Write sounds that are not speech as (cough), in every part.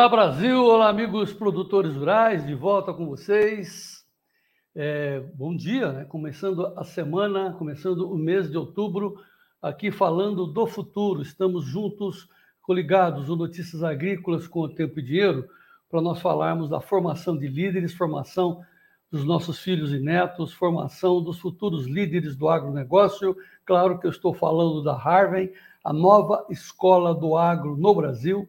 Olá, Brasil! Olá, amigos produtores rurais, de volta com vocês. É, bom dia, né? começando a semana, começando o mês de outubro, aqui falando do futuro. Estamos juntos, coligados no Notícias Agrícolas com o Tempo e Dinheiro, para nós falarmos da formação de líderes, formação dos nossos filhos e netos, formação dos futuros líderes do agronegócio. Claro que eu estou falando da Harvey, a nova escola do agro no Brasil,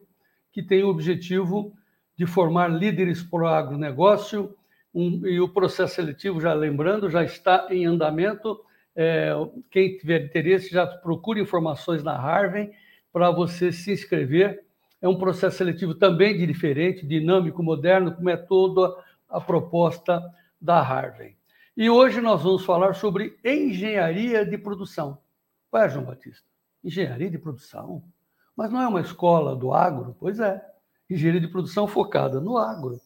que tem o objetivo de formar líderes para o agronegócio. Um, e o processo seletivo, já lembrando, já está em andamento. É, quem tiver interesse, já procure informações na Harvey para você se inscrever. É um processo seletivo também de diferente, dinâmico, moderno, como é toda a proposta da Harvey. E hoje nós vamos falar sobre engenharia de produção. Ué, João Batista, engenharia de produção? Mas não é uma escola do agro? Pois é, engenharia de produção focada no agro.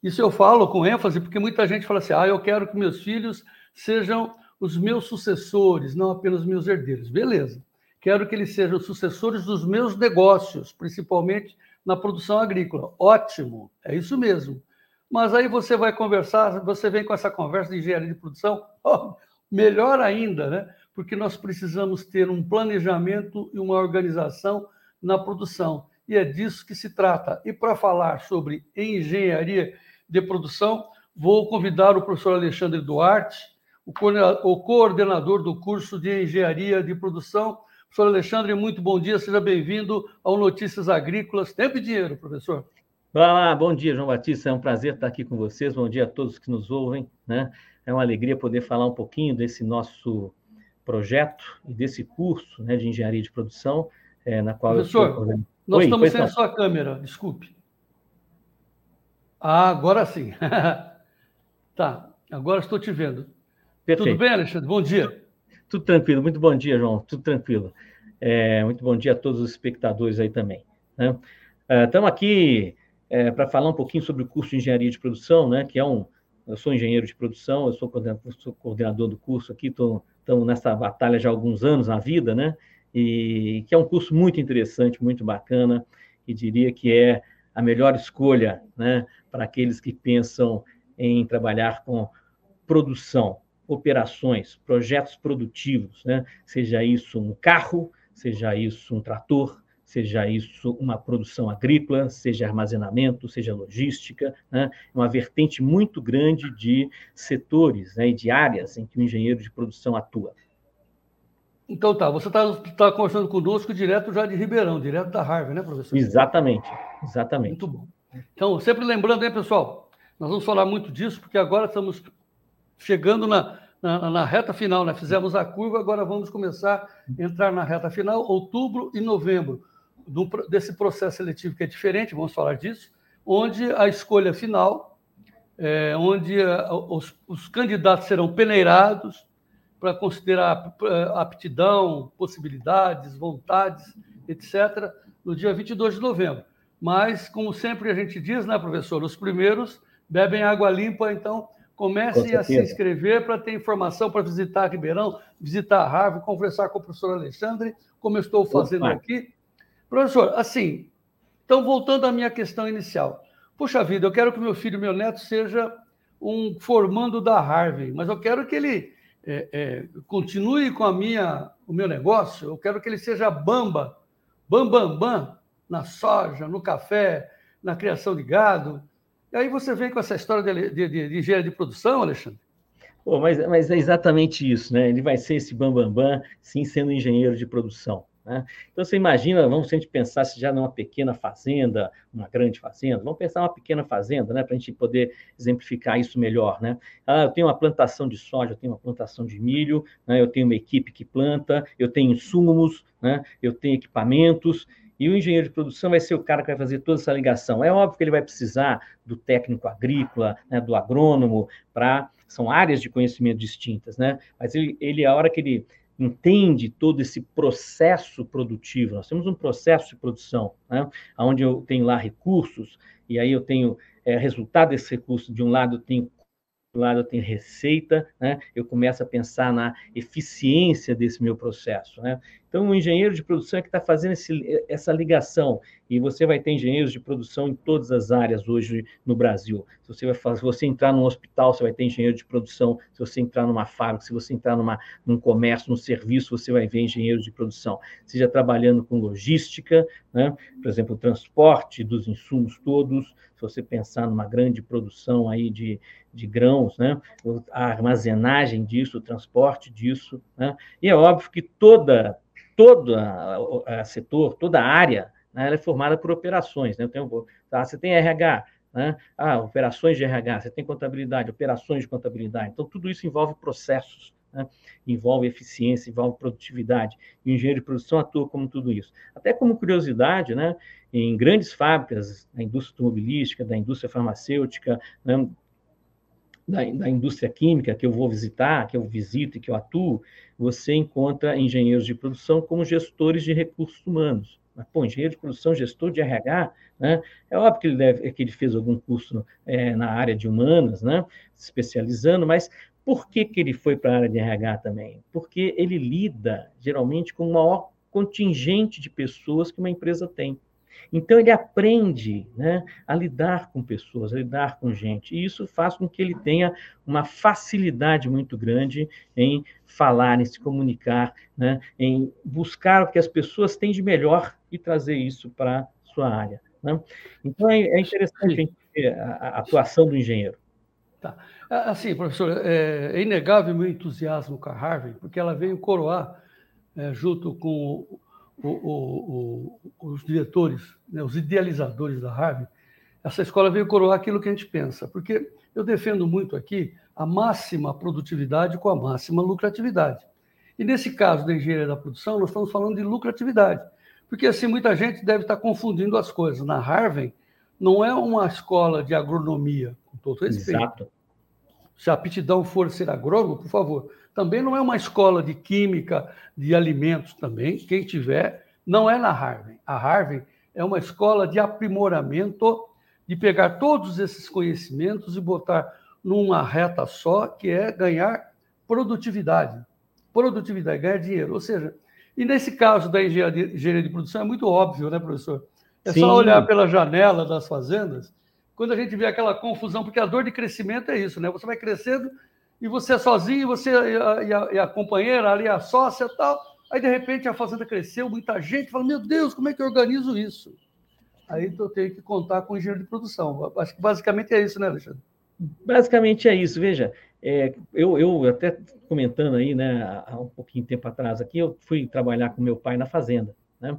Isso eu falo com ênfase porque muita gente fala assim: ah, eu quero que meus filhos sejam os meus sucessores, não apenas meus herdeiros. Beleza. Quero que eles sejam sucessores dos meus negócios, principalmente na produção agrícola. Ótimo, é isso mesmo. Mas aí você vai conversar, você vem com essa conversa de engenharia de produção, (laughs) oh, melhor ainda, né? Porque nós precisamos ter um planejamento e uma organização na produção. E é disso que se trata. E para falar sobre engenharia de produção, vou convidar o professor Alexandre Duarte, o coordenador do curso de engenharia de produção. Professor Alexandre, muito bom dia, seja bem-vindo ao Notícias Agrícolas. Tempo e dinheiro, professor. Olá, bom dia, João Batista. É um prazer estar aqui com vocês. Bom dia a todos que nos ouvem. Né? É uma alegria poder falar um pouquinho desse nosso projeto e desse curso né, de engenharia de produção, é, na qual Professor, estou... nós Oi, estamos sem não. a sua câmera, desculpe. Ah, agora sim. (laughs) tá, agora estou te vendo. Perfeito. Tudo bem, Alexandre? Bom dia. Tudo tranquilo, muito bom dia, João. Tudo tranquilo. É, muito bom dia a todos os espectadores aí também. Né? Estamos é, aqui é, para falar um pouquinho sobre o curso de engenharia de produção, né, que é um. Eu sou engenheiro de produção, eu sou coordenador, sou coordenador do curso aqui, estamos nessa batalha já há alguns anos na vida, né? E que é um curso muito interessante, muito bacana, e diria que é a melhor escolha, né, para aqueles que pensam em trabalhar com produção, operações, projetos produtivos, né? Seja isso um carro, seja isso um trator, seja isso uma produção agrícola, seja armazenamento, seja logística, né? uma vertente muito grande de setores né, e de áreas em que o engenheiro de produção atua. Então tá, você está tá conversando conosco direto já de Ribeirão, direto da Harvard, né, professor? Exatamente, exatamente. Muito bom. Então, sempre lembrando, hein, pessoal, nós vamos falar muito disso, porque agora estamos chegando na, na, na, reta final, né? Fizemos a curva, agora vamos começar a entrar na reta final, outubro e novembro do, desse processo seletivo que é diferente, vamos falar disso, onde a escolha final, é, onde a, os, os, candidatos serão peneirados para considerar é, aptidão, possibilidades, vontades, etc., no dia 22 de novembro. Mas, como sempre a gente diz, né, professor, os primeiros bebem água limpa, então comecem a se inscrever para ter informação para visitar Ribeirão, visitar a Harvard, conversar com o professor Alexandre, como eu estou fazendo Opa. aqui, Professor, assim, então voltando à minha questão inicial. Puxa vida, eu quero que meu filho, meu neto, seja um formando da Harvard, mas eu quero que ele é, é, continue com a minha, o meu negócio, eu quero que ele seja bamba, bam, bam, bam, na soja, no café, na criação de gado. E aí você vem com essa história de, de, de, de engenharia de produção, Alexandre? Pô, mas, mas é exatamente isso, né? Ele vai ser esse bambambam, bam, bam, sim, sendo engenheiro de produção. Né? Então, você imagina, vamos se a gente pensasse já numa pequena fazenda, uma grande fazenda, vamos pensar uma pequena fazenda, né, para a gente poder exemplificar isso melhor. Né? Ah, eu tenho uma plantação de soja, eu tenho uma plantação de milho, né, eu tenho uma equipe que planta, eu tenho insumos, né, eu tenho equipamentos, e o engenheiro de produção vai ser o cara que vai fazer toda essa ligação. É óbvio que ele vai precisar do técnico agrícola, né, do agrônomo, para. São áreas de conhecimento distintas, né? Mas ele, ele, a hora que ele entende todo esse processo produtivo. Nós temos um processo de produção, né? onde eu tenho lá recursos, e aí eu tenho é, resultado desse recurso. De um lado, eu tenho do lado eu tenho receita, né? eu começo a pensar na eficiência desse meu processo. Né? Então, o engenheiro de produção é que está fazendo esse, essa ligação, e você vai ter engenheiros de produção em todas as áreas hoje no Brasil. Se você, vai fazer, se você entrar num hospital, você vai ter engenheiro de produção, se você entrar numa fábrica, se você entrar numa, num comércio, num serviço, você vai ver engenheiros de produção, seja trabalhando com logística, né? por exemplo, o transporte dos insumos todos, se você pensar numa grande produção aí de, de grãos, né? a armazenagem disso, o transporte disso, né? e é óbvio que toda, todo a, a setor, toda a área, né, ela é formada por operações, né? Tenho, tá, você tem RH, né? Ah, operações de RH, você tem contabilidade, operações de contabilidade. Então, tudo isso envolve processos, né? envolve eficiência, envolve produtividade. E o engenheiro de produção atua como tudo isso. Até como curiosidade, né? em grandes fábricas da indústria automobilística, da indústria farmacêutica, né? Da, da, indústria química que eu vou visitar, que eu visito e que eu atuo, você encontra engenheiros de produção como gestores de recursos humanos. Mas, pô, engenheiro de produção, gestor de RH, né? É óbvio que ele, deve, que ele fez algum curso é, na área de humanas, né? Se especializando, mas por que, que ele foi para a área de RH também? Porque ele lida, geralmente, com o maior contingente de pessoas que uma empresa tem. Então, ele aprende né, a lidar com pessoas, a lidar com gente. E isso faz com que ele tenha uma facilidade muito grande em falar, em se comunicar, né, em buscar o que as pessoas têm de melhor e trazer isso para sua área. Né? Então, é, é interessante a, a atuação do engenheiro. Tá. Assim, professor, é, é inegável meu entusiasmo com a Harvard, porque ela veio coroar, é, junto com o, o, o, os diretores, né, os idealizadores da Harvard, essa escola veio coroar aquilo que a gente pensa, porque eu defendo muito aqui a máxima produtividade com a máxima lucratividade. E nesse caso da engenharia da produção, nós estamos falando de lucratividade, porque assim muita gente deve estar confundindo as coisas. Na Harvard não é uma escola de agronomia, com todo respeito. Exato. Se a aptidão for ser agrônomo, por favor, também não é uma escola de química, de alimentos também. Quem tiver, não é na Harvard. A Harvard é uma escola de aprimoramento, de pegar todos esses conhecimentos e botar numa reta só, que é ganhar produtividade. Produtividade, ganhar dinheiro. Ou seja, e nesse caso da engenharia de produção é muito óbvio, né, professor? É Sim. só olhar pela janela das fazendas, quando a gente vê aquela confusão, porque a dor de crescimento é isso, né? Você vai crescendo e você é sozinho, você e a, e a, companheira ali, a sócia e tal. Aí, de repente, a fazenda cresceu, muita gente fala: Meu Deus, como é que eu organizo isso? Aí eu tenho que contar com o engenheiro de produção. Acho que basicamente é isso, né, Alexandre? Basicamente é isso. Veja, é, eu, eu até comentando aí, né, há um pouquinho de tempo atrás aqui, eu fui trabalhar com meu pai na fazenda, né?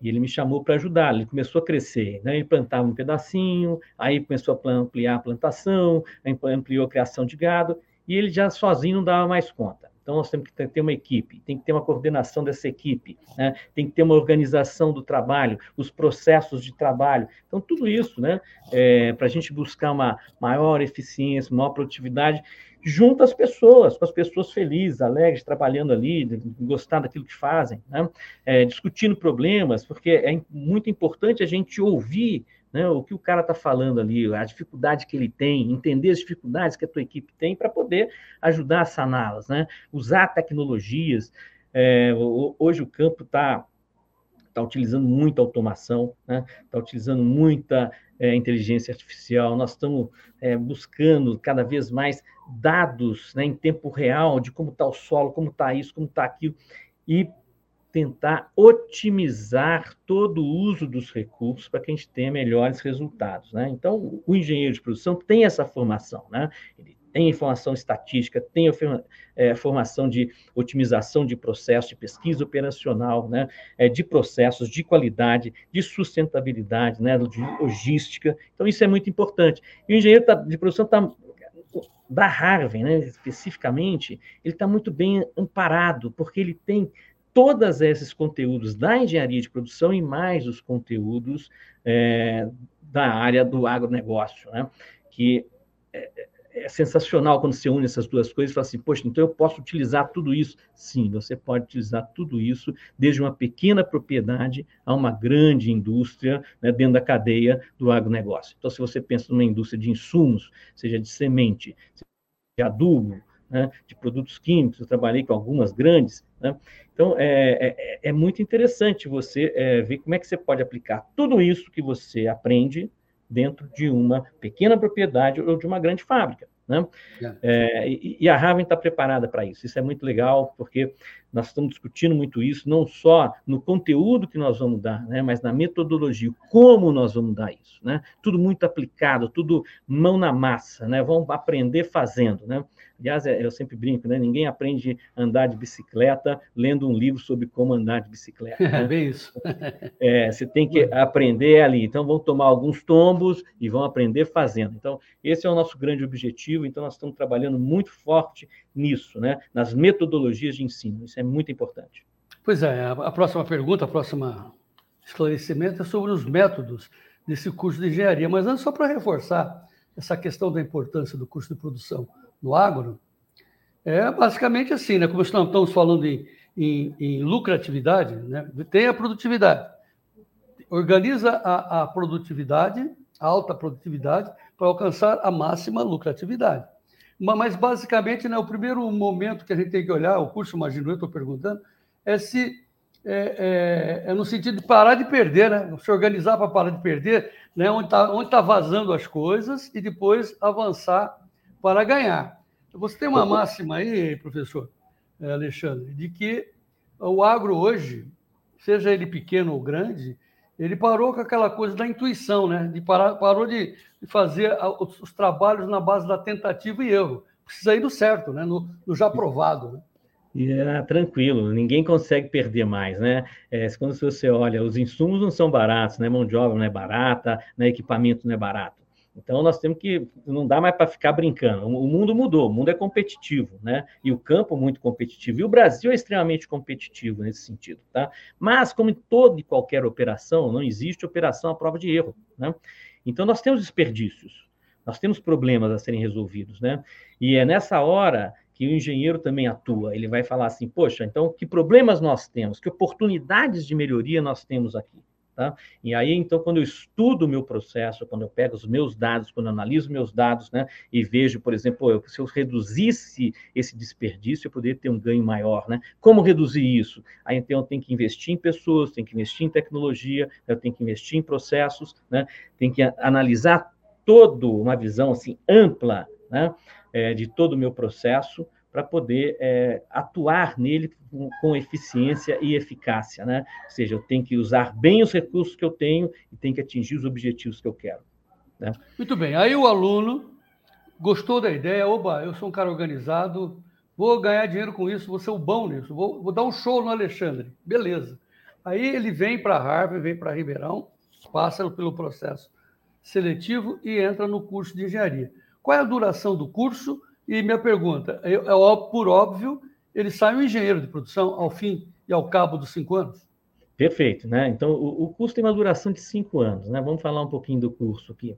E ele me chamou para ajudar, ele começou a crescer, né? ele plantava um pedacinho, aí começou a ampliar a plantação, ampliou a criação de gado, e ele já sozinho não dava mais conta. Então, nós temos que ter uma equipe, tem que ter uma coordenação dessa equipe, né? tem que ter uma organização do trabalho, os processos de trabalho. Então, tudo isso, né, é, para a gente buscar uma maior eficiência, maior produtividade, junto às pessoas, com as pessoas felizes, alegres, trabalhando ali, gostar daquilo que fazem, né? é, discutindo problemas, porque é muito importante a gente ouvir né, o que o cara está falando ali, a dificuldade que ele tem, entender as dificuldades que a tua equipe tem para poder ajudar a saná-las, né? usar tecnologias. É, hoje o campo está tá utilizando muita automação, está né? Tá utilizando muita é, inteligência artificial, nós estamos é, buscando cada vez mais dados né, em tempo real de como está o solo, como está isso, como está aquilo, e tentar otimizar todo o uso dos recursos para que a gente tenha melhores resultados. Né? Então, o engenheiro de produção tem essa formação, né? ele tem informação estatística, tem é, formação de otimização de processos, de pesquisa operacional, né? É, de processos, de qualidade, de sustentabilidade, né? de logística. Então, isso é muito importante. E o engenheiro tá, de produção está da Harvard, né, especificamente, ele está muito bem amparado, porque ele tem todos esses conteúdos da engenharia de produção e mais os conteúdos é, da área do agronegócio, né? que é, é, sensacional quando você une essas duas coisas e fala assim, poxa, então eu posso utilizar tudo isso? Sim, você pode utilizar tudo isso, desde uma pequena propriedade a uma grande indústria né, dentro da cadeia do agronegócio. Então, se você pensa numa indústria de insumos, seja de semente, de adubo, né, de produtos químicos, eu trabalhei com algumas grandes, né, Então, é, é, é muito interessante você é, ver como é que você pode aplicar tudo isso que você aprende dentro de uma pequena propriedade ou de uma grande fábrica. Né? É. É, e, e, a Raven está preparada para isso. Isso é muito legal, porque nós estamos discutindo muito isso, não só no conteúdo que nós vamos dar, né, mas na metodologia, como nós vamos dar isso. Né? Tudo muito aplicado, tudo mão na massa, né? vamos aprender fazendo. Né? Aliás, é, eu sempre brinco, né? ninguém aprende a andar de bicicleta lendo um livro sobre como andar de bicicleta. Né? É (laughs) bem isso. (laughs) É, você tem que aprender ali. Então, vão tomar alguns tombos e vão aprender fazendo. Então, esse é o nosso grande objetivo. Então, nós estamos trabalhando muito forte nisso, né? nas metodologias de ensino. Isso é muito importante. Pois é, a próxima pergunta, a próxima esclarecimento é sobre os métodos desse curso de engenharia. Mas antes, só para reforçar essa questão da importância do curso de produção no agro, é basicamente assim, né? Como estamos falando em, em, em lucratividade, né? tem a produtividade. Organiza a, a produtividade, a alta produtividade, para alcançar a máxima lucratividade. Mas, basicamente, né, o primeiro momento que a gente tem que olhar, o curso, imagino eu, estou perguntando, é se é, é, é, no sentido de parar de perder, né? Se organizar para parar de perder, né? onde está onde tá vazando as coisas e depois avançar para ganhar. Você tem uma máxima aí, professor é, Alexandre, de que o agro hoje, seja ele pequeno ou grande, ele parou com aquela coisa da intuição, né? De parar, parou de fazer os, os, trabalhos na base da tentativa e erro. Precisa ir no certo, né? no, no já provado. Né? É tranquilo, ninguém consegue perder mais, né? É, quando você olha, os insumos não são baratos, né? Mão de obra não é barata, né? equipamento não é barato. Então nós temos que não dá mais para ficar brincando. O mundo mudou, o mundo é competitivo, né? E o campo muito competitivo. E o Brasil é extremamente competitivo nesse sentido, tá? Mas como em toda e qualquer operação, não existe operação à prova de erro, né? Então nós temos desperdícios, nós temos problemas a serem resolvidos, né? E é nessa hora que o engenheiro também atua. Ele vai falar assim: poxa, então que problemas nós temos, que oportunidades de melhoria nós temos aqui. Tá? E aí, então, quando eu estudo o meu processo, quando eu pego os meus dados, quando eu analiso meus dados, né, e vejo, por exemplo, eu, se eu reduzisse esse desperdício, eu poderia ter um ganho maior, né? Como reduzir isso? Aí, então, eu tenho que investir em pessoas, tenho que investir em tecnologia, eu tenho que investir em processos, né? Tenho que analisar toda uma visão, assim, ampla, né, é, de todo o meu processo, para poder é, atuar nele com, com, eficiência e eficácia, né? Ou seja, eu tenho que usar bem os recursos que eu tenho e tenho que atingir os objetivos que eu quero. Né? Muito bem. Aí o aluno gostou da ideia, oba, eu sou um cara organizado, vou ganhar dinheiro com isso, vou ser o bom nisso, vou, vou dar um show no Alexandre. Beleza. Aí ele vem para Harvard, vem para Ribeirão, passa pelo processo seletivo e entra no curso de engenharia. Qual é a duração do curso? E minha pergunta, é, é por óbvio, ele sai um engenheiro de produção ao fim e ao cabo dos cinco anos? Perfeito, né? Então, o, o curso tem uma duração de cinco anos, né? Vamos falar um pouquinho do curso aqui.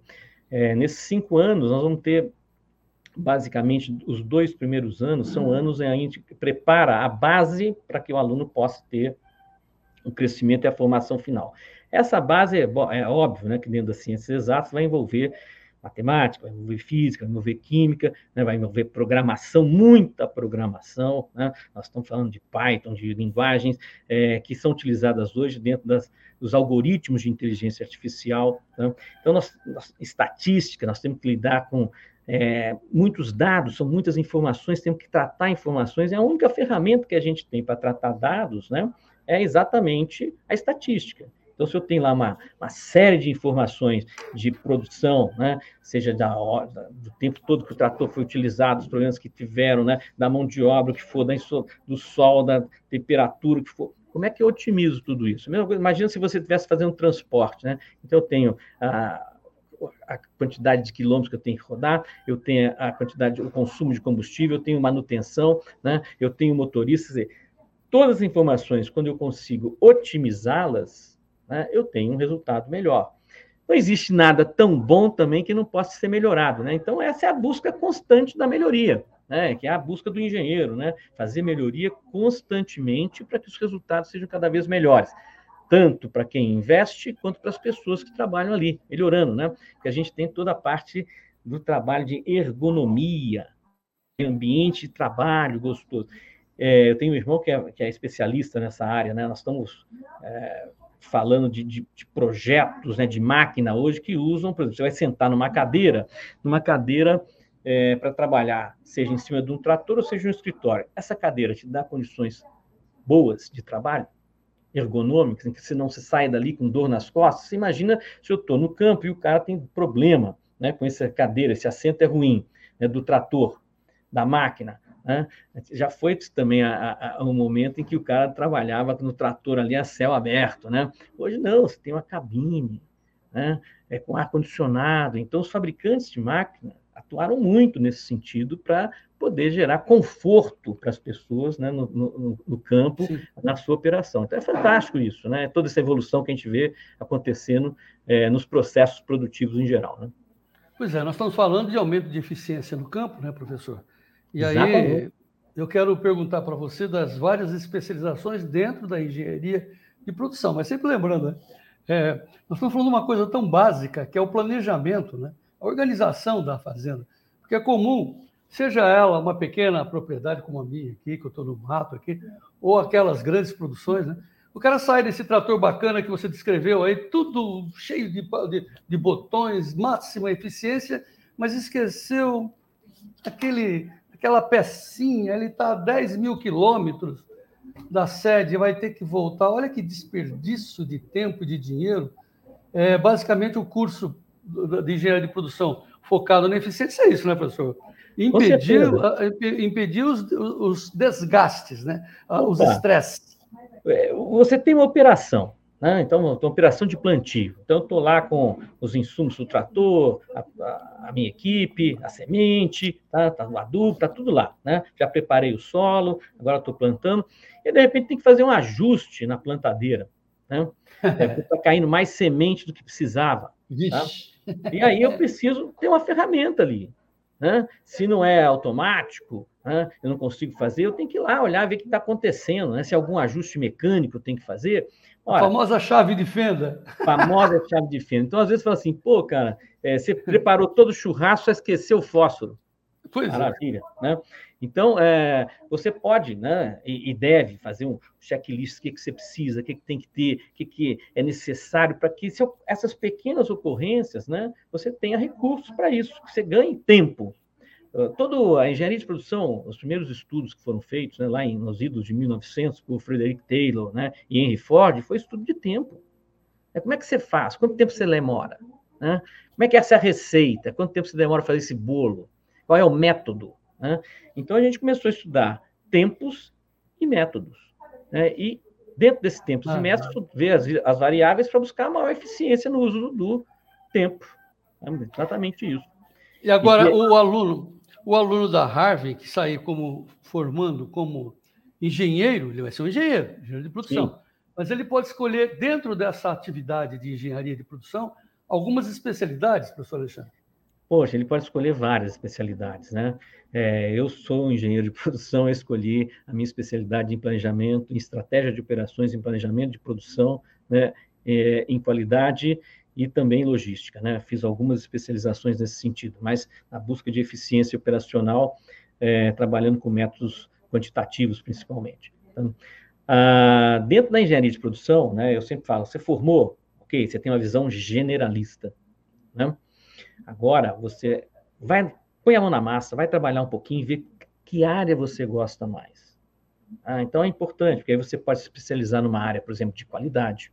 É, nesses cinco anos, nós vamos ter, basicamente, os dois primeiros anos são anos em que a gente prepara a base para que o aluno possa ter o crescimento e a formação final. Essa base, é, é óbvio, né, que dentro das ciências exatas vai envolver matemática, vai envolver física, vai envolver química, né, vai envolver programação, muita programação. Né? Nós estamos falando de Python, de linguagens é, que são utilizadas hoje dentro das, dos algoritmos de inteligência artificial. Né? Então, nós, nós, estatística, nós temos que lidar com é, muitos dados, são muitas informações, temos que tratar informações. É a única ferramenta que a gente tem para tratar dados, né? É exatamente a estatística. Então, se eu tenho lá uma, uma série de informações de produção, né, seja da, do tempo todo que o trator foi utilizado, os problemas que tiveram, né, da mão de obra que for, da, do sol, da temperatura que for, como é que eu otimizo tudo isso? Imagina se você estivesse fazendo transporte, né? Então, eu tenho a, a quantidade de quilômetros que eu tenho que rodar, eu tenho a quantidade, o consumo de combustível, eu tenho manutenção, né? eu tenho motorista, dizer, todas as informações, quando eu consigo otimizá-las, né, eu tenho um resultado melhor. Não existe nada tão bom também que não possa ser melhorado. Né? Então, essa é a busca constante da melhoria, né? que é a busca do engenheiro, né? fazer melhoria constantemente para que os resultados sejam cada vez melhores tanto para quem investe quanto para as pessoas que trabalham ali, melhorando, né? Que a gente tem toda a parte do trabalho de ergonomia, ambiente de trabalho gostoso. é, eu tenho um irmão que é, que é, especialista nessa área, né? Nós estamos é, falando de, de, de, projetos, né, de máquina hoje que usam, por exemplo, você vai sentar numa cadeira, numa cadeira é, para trabalhar, seja em cima de um trator ou seja um escritório. Essa cadeira te dá condições boas de trabalho, ergonômicas, em que você não se sai dali com dor nas costas. Você imagina se eu estou no campo e o cara tem problema né, com essa cadeira, esse assento é ruim, né, do trator, da máquina. Né? Já foi também um momento em que o cara trabalhava no trator ali a céu aberto. Né? Hoje não, você tem uma cabine, né? é com ar-condicionado. Então, os fabricantes de máquina atuaram muito nesse sentido para poder gerar conforto para as pessoas né, no, no, no, campo, Sim. na sua operação. Então é fantástico isso, né? Toda essa evolução que a gente vê acontecendo é, nos processos produtivos em geral. Né? Pois é, nós estamos falando de aumento de eficiência no campo, né, professor? E Exatamente. aí eu quero perguntar para você das várias especializações dentro da engenharia de produção, mas sempre lembrando, né? É, nós estamos falando de uma coisa tão básica que é o planejamento, né? a organização da fazenda. Porque é comum, seja ela uma pequena propriedade como a minha aqui, que eu estou no mato aqui, ou aquelas grandes produções, né? O cara sai desse trator bacana que você descreveu aí, tudo cheio de, de, de botões, máxima eficiência, mas esqueceu aquele, aquela pecinha, ele está a 10 mil quilômetros da sede, vai ter que voltar. Olha que desperdício de tempo e de dinheiro. É, basicamente, o curso de engenharia de produção focado na eficiência é isso, né, professor? Impedir, impedir os, os desgastes, né? os estresses. É, você tem uma operação, né? Então, uma operação de plantio. Então, estou lá com os insumos do trator, a, a, a minha equipe, a semente, tá, tá, o adubo, está tudo lá. Né? Já preparei o solo, agora estou plantando. E, de repente, tem que fazer um ajuste na plantadeira. Né? Está é, caindo mais semente do que precisava. Tá? E aí eu preciso ter uma ferramenta ali. Né? Se não é automático, né? eu não consigo fazer, eu tenho que ir lá olhar, ver o que está acontecendo, né? se algum ajuste mecânico eu tenho que fazer. Ora, a famosa chave de fenda. (laughs) Famosa chave de fenda. Então, às vezes, fala assim, pô, cara, é, você preparou todo o churrasco, só esqueceu o fósforo. Pois é. Maravilha, é. né? Então, é, você pode né, e, e, deve fazer um checklist, o que, que você precisa, o que, que tem que ter, o que, que é necessário para que se, essas pequenas ocorrências, né, você tenha recursos para isso, que você ganhe tempo. Uh, toda a engenharia de produção, os primeiros estudos que foram feitos né, lá em, nos idos de 1900 por Frederick Taylor né, e Henry Ford, foi estudo de tempo. É, como é que você faz? Quanto tempo você demora? Né? Como é que é essa receita? Quanto tempo você demora fazer esse bolo? Qual é o método? Né? Então a gente começou a estudar tempos e métodos. Né? E dentro desses tempos ah, e métodos, ver as, as variáveis para buscar maior eficiência no uso do, do tempo. É exatamente isso. E agora, e, o aluno, o aluno da Harvard, que sair como formando como engenheiro, ele vai ser um engenheiro, engenheiro de produção. Sim. Mas ele pode escolher, dentro dessa atividade de engenharia de produção, algumas especialidades, professor Alexandre. Poxa, ele pode escolher várias especialidades, né? É, eu sou engenheiro de (laughs) produção, eu escolhi a minha especialidade em planejamento, em estratégia de operações, em planejamento de produção, né? É, em qualidade e também logística, né? Fiz algumas especializações nesse sentido, mas na busca de eficiência operacional, é, trabalhando com métodos quantitativos, principalmente. Então, ah, dentro da engenharia de produção, né? Eu sempre falo, você formou, ok, você tem uma visão generalista, né? Agora, você vai, põe a mão na massa, vai trabalhar um pouquinho ver que área você gosta mais. Ah, então é importante, porque aí você pode se especializar numa área, por exemplo, de qualidade.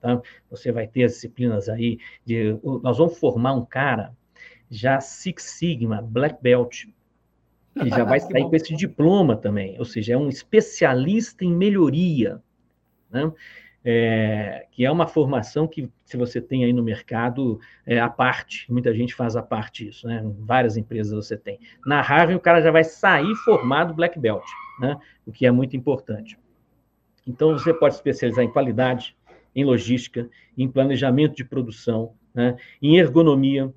Tá? Você vai ter as disciplinas aí, de, nós vamos formar um cara já Six Sigma, Black Belt, que já vai (laughs) sair com esse diploma também, ou seja, é um especialista em melhoria. Né? é, que é uma formação que, se você tem aí no mercado, é a parte, muita gente faz a parte disso, né? Várias empresas você tem. Na Harvard, o cara já vai sair formado Black Belt, né? O que é muito importante. Então, você pode especializar em qualidade, em logística, em planejamento de produção, né? em ergonomia,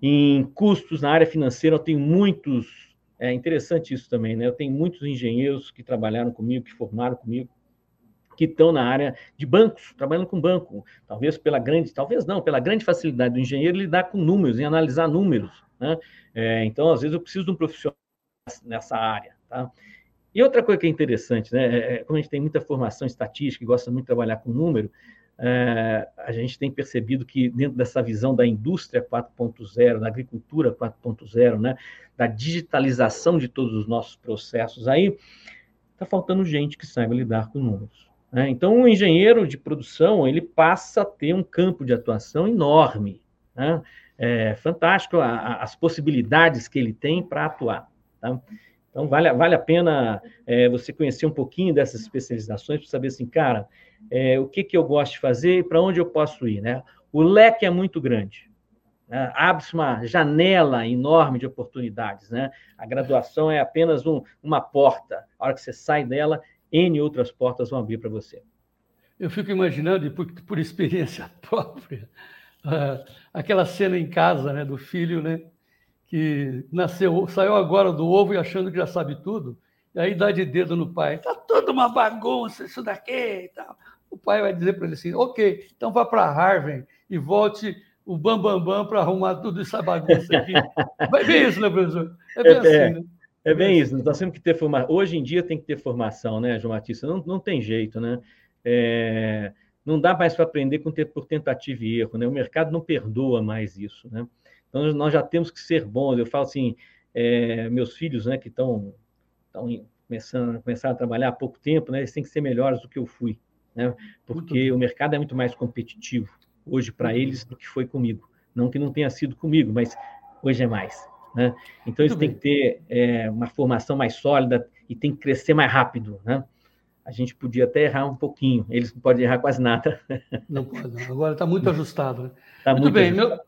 em custos na área financeira. Eu tenho muitos. É interessante isso também, né? Eu tenho muitos engenheiros que trabalharam comigo, que formaram comigo, que estão na área de bancos, trabalhando com banco, talvez pela grande, talvez não, pela grande facilidade do engenheiro lidar com números, em analisar números. Né? É, então, às vezes, eu preciso de um profissional nessa área. Tá? E outra coisa que é interessante, né? É, é como a gente tem muita formação estatística e gosta muito de trabalhar com número, é, a gente tem percebido que dentro dessa visão da indústria 4.0, da agricultura 4.0, né, da digitalização de todos os nossos processos, aí está faltando gente que saiba lidar com números. Né? Então, o engenheiro de produção ele passa a ter um campo de atuação enorme. Né? É fantástico a, a, as possibilidades que ele tem para atuar. Tá? Então, vale, vale a pena é, você conhecer um pouquinho dessas especializações para saber assim, cara, é, o que, que eu gosto de fazer e para onde eu posso ir. Né? O leque é muito grande. Né? Abre-se uma janela enorme de oportunidades. Né? A graduação é apenas um, uma porta. A hora que você sai dela, N outras portas vão abrir para você. Eu fico imaginando, por, por experiência (laughs) própria, uh, aquela cena em casa né, do filho, né, que nasceu, saiu agora do ovo e achando que já sabe tudo, e aí dá de dedo no pai. Tá tudo uma bagunça isso daqui e tal o pai vai dizer para ele assim: ok, então vá para Harvard e volte o Bambambam Bam, Bam para arrumar tudo essa bagunça aqui. (laughs) Vai bem isso, né, professor? É bem é, assim, é, né? É bem isso, nós temos que ter formação. Hoje em dia tem que ter formação, né, João Batista? Não, não tem jeito, né? É, não dá mais para aprender com, por tentativa e erro, né? O mercado não perdoa mais isso, né? Então nós já temos que ser bons. Eu falo assim, é, meus filhos, né, que estão começando, começaram a trabalhar há pouco tempo, né, eles têm que ser melhores do que eu fui né? porque o mercado é muito mais competitivo hoje para eles do que foi comigo. Não que não tenha sido comigo, mas hoje é mais. Né? Então, eles têm que ter é, uma formação mais sólida e tem que crescer mais rápido. Né? A gente podia até errar um pouquinho, eles não podem errar quase nada. Não pode, não. agora está muito ajustado. Né? Tá muito, muito bem, meu,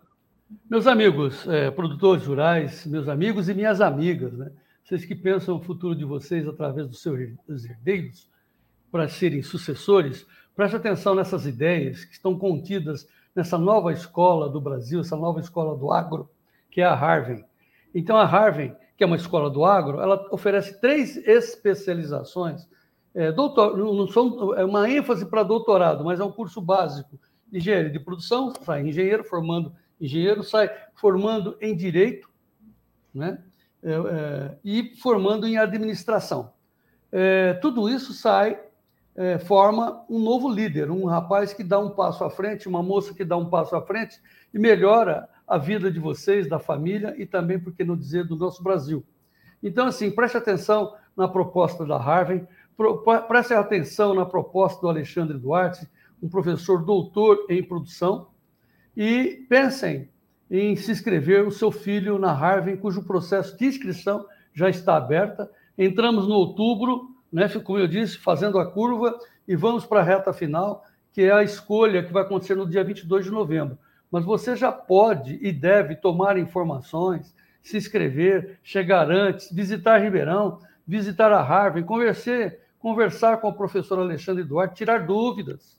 meus amigos, é, produtores rurais, meus amigos e minhas amigas, né? vocês que pensam o futuro de vocês através dos seus herdeiros, para serem sucessores, preste atenção nessas ideias que estão contidas nessa nova escola do Brasil, essa nova escola do agro, que é a Harvard. Então, a Harvard, que é uma escola do agro, ela oferece três especializações. É, doutor, não são, é uma ênfase para doutorado, mas é um curso básico de engenharia de produção, sai engenheiro, formando engenheiro, sai formando em direito, né? É, é, e formando em administração. É, tudo isso sai é, forma um novo líder, um rapaz que dá um passo à frente, uma moça que dá um passo à frente e melhora a vida de vocês, da família e também, por que não dizer, do nosso Brasil. Então, assim, preste atenção na proposta da Harvard, preste atenção na proposta do Alexandre Duarte, um professor doutor em produção, e pensem em se inscrever o seu filho na Harvard, cujo processo de inscrição já está aberta. Entramos no outubro, né, como eu disse, fazendo a curva e vamos para a reta final, que é a escolha que vai acontecer no dia 22 de novembro. Mas você já pode e deve tomar informações, se inscrever, chegar antes, visitar Ribeirão, visitar a Harvard, conversar, conversar com o professor Alexandre Duarte, tirar dúvidas.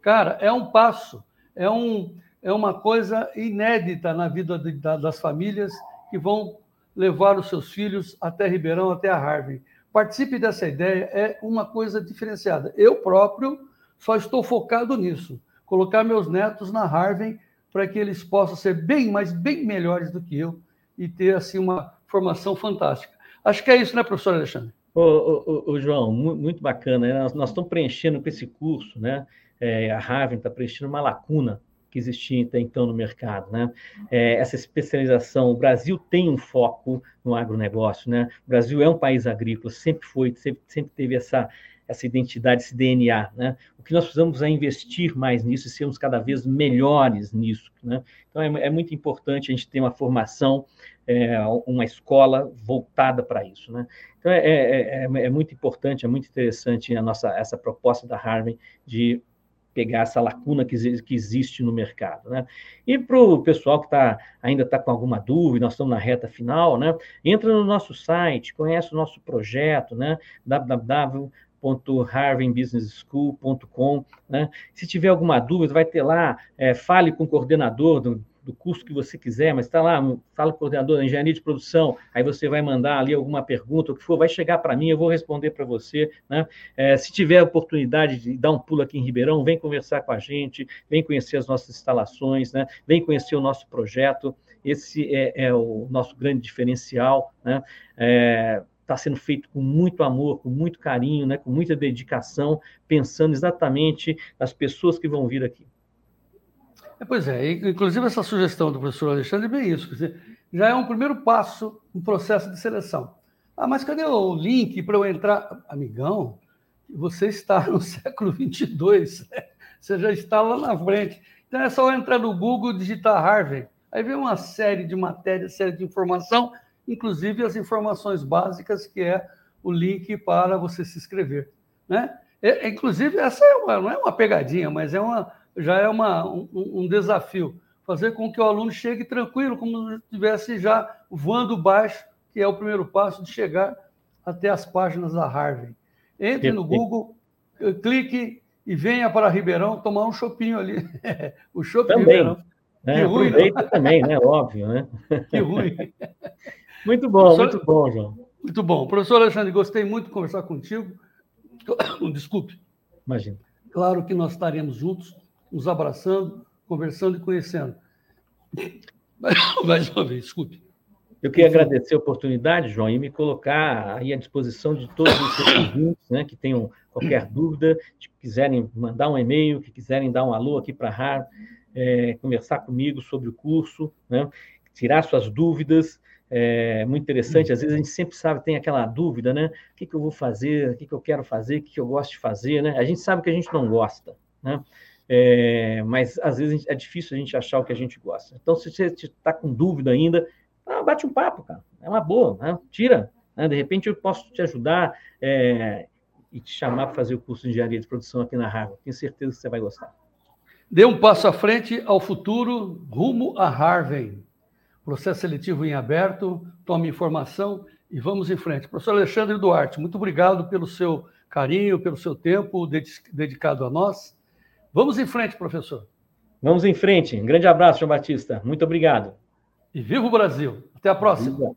Cara, é um passo, é, um, é uma coisa inédita na vida de, das famílias que vão levar os seus filhos até Ribeirão, até a Harvard. Participe dessa ideia, é uma coisa diferenciada. Eu próprio só estou focado nisso, colocar meus netos na Harvard para que eles possam ser bem, mas bem melhores do que eu e ter assim uma formação fantástica. Acho que é isso, né, professor Alexandre? Ô, ô, ô João, muito bacana. Né? Nós, nós, estamos preenchendo com esse curso, né? É, a Harvard está preenchendo uma lacuna que existia até então no mercado. Né? É, essa especialização, o Brasil tem um foco no agronegócio. Né? O Brasil é um país agrícola, sempre foi, sempre, sempre teve essa, essa identidade, esse DNA. Né? O que nós precisamos é investir mais nisso e sermos cada vez melhores nisso. Né? Então, é, é muito importante a gente ter uma formação, é, uma escola voltada para isso. Né? Então, é, é, é, é, muito importante, é muito interessante a nossa, essa proposta da Harvard de pegar essa lacuna que, que existe no mercado. Né? E para o pessoal que tá, ainda está com alguma dúvida, nós estamos na reta final, né? entra no nosso site, conhece o nosso projeto, né? www.harvardbusinessschool.com. Né? Se tiver alguma dúvida, vai ter lá, é, fale com o coordenador do, do curso que você quiser, mas está lá, fala com o coordenador da engenharia de produção, aí você vai mandar ali alguma pergunta, o que for, vai chegar para mim, eu vou responder para você. Né? É, se tiver oportunidade de dar um pulo aqui em Ribeirão, vem conversar com a gente, vem conhecer as nossas instalações, né? vem conhecer o nosso projeto. Esse é, é o nosso grande diferencial. Né? É, está sendo feito com muito amor, com muito carinho, né, com muita dedicação, pensando exatamente nas pessoas que vão vir aqui. É, pois é, inclusive essa sugestão do professor Alexandre é bem isso, dizer, já é um primeiro passo no processo de seleção. Ah, mas cadê o link para eu entrar? Amigão, você está (laughs) no século 22, você já está lá na frente. Então é só entrar no Google, digitar Harvard, aí vem uma série de matérias, série de informação, inclusive as informações básicas, que é o link para você se inscrever. Né? É, inclusive, essa é uma, não é uma pegadinha, mas é uma, já é uma, um, um desafio. Fazer com que o aluno chegue tranquilo, como se estivesse já voando baixo, que é o primeiro passo de chegar até as páginas da Harvard. Entre no Google, clique e venha para Ribeirão tomar um chopinho ali. (laughs) o shopping Ribeirão. É, que ruim, aproveita não? também, né? Óbvio, né? (laughs) Que ruim. (laughs) Muito bom, Professor, muito bom, João. Muito bom. Professor Alexandre, gostei muito de conversar contigo. (coughs) Desculpe. Imagina. Claro que nós estaremos juntos, nos abraçando, conversando e conhecendo. (laughs) Mais uma vez, desculpe. Eu queria agradecer a oportunidade, João, e me colocar aí à disposição de todos os ouvintes né, que tenham qualquer dúvida, que quiserem mandar um e-mail, que quiserem dar um alô aqui para a RAR, é, conversar comigo sobre o curso, né, tirar suas dúvidas. É muito interessante, às vezes a gente sempre sabe, tem aquela dúvida, né? O que, que eu vou fazer, o que, que eu quero fazer, o que, que eu gosto de fazer, né? A gente sabe que a gente não gosta, né? É, mas às vezes é difícil a gente achar o que a gente gosta. Então, se você está com dúvida ainda, ah, bate um papo, cara. É uma boa, né? Tira. Né? De repente eu posso te ajudar é, e te chamar para fazer o curso de engenharia de produção aqui na Harvard. Tenho certeza que você vai gostar. Dê um passo à frente ao futuro, rumo a Harvard. Processo seletivo em aberto, tome informação e vamos em frente. Professor Alexandre Duarte, muito obrigado pelo seu carinho, pelo seu tempo dedicado a nós. Vamos em frente, professor. Vamos em frente. Um grande abraço, João Batista. Muito obrigado. E viva o Brasil! Até a próxima! Viva.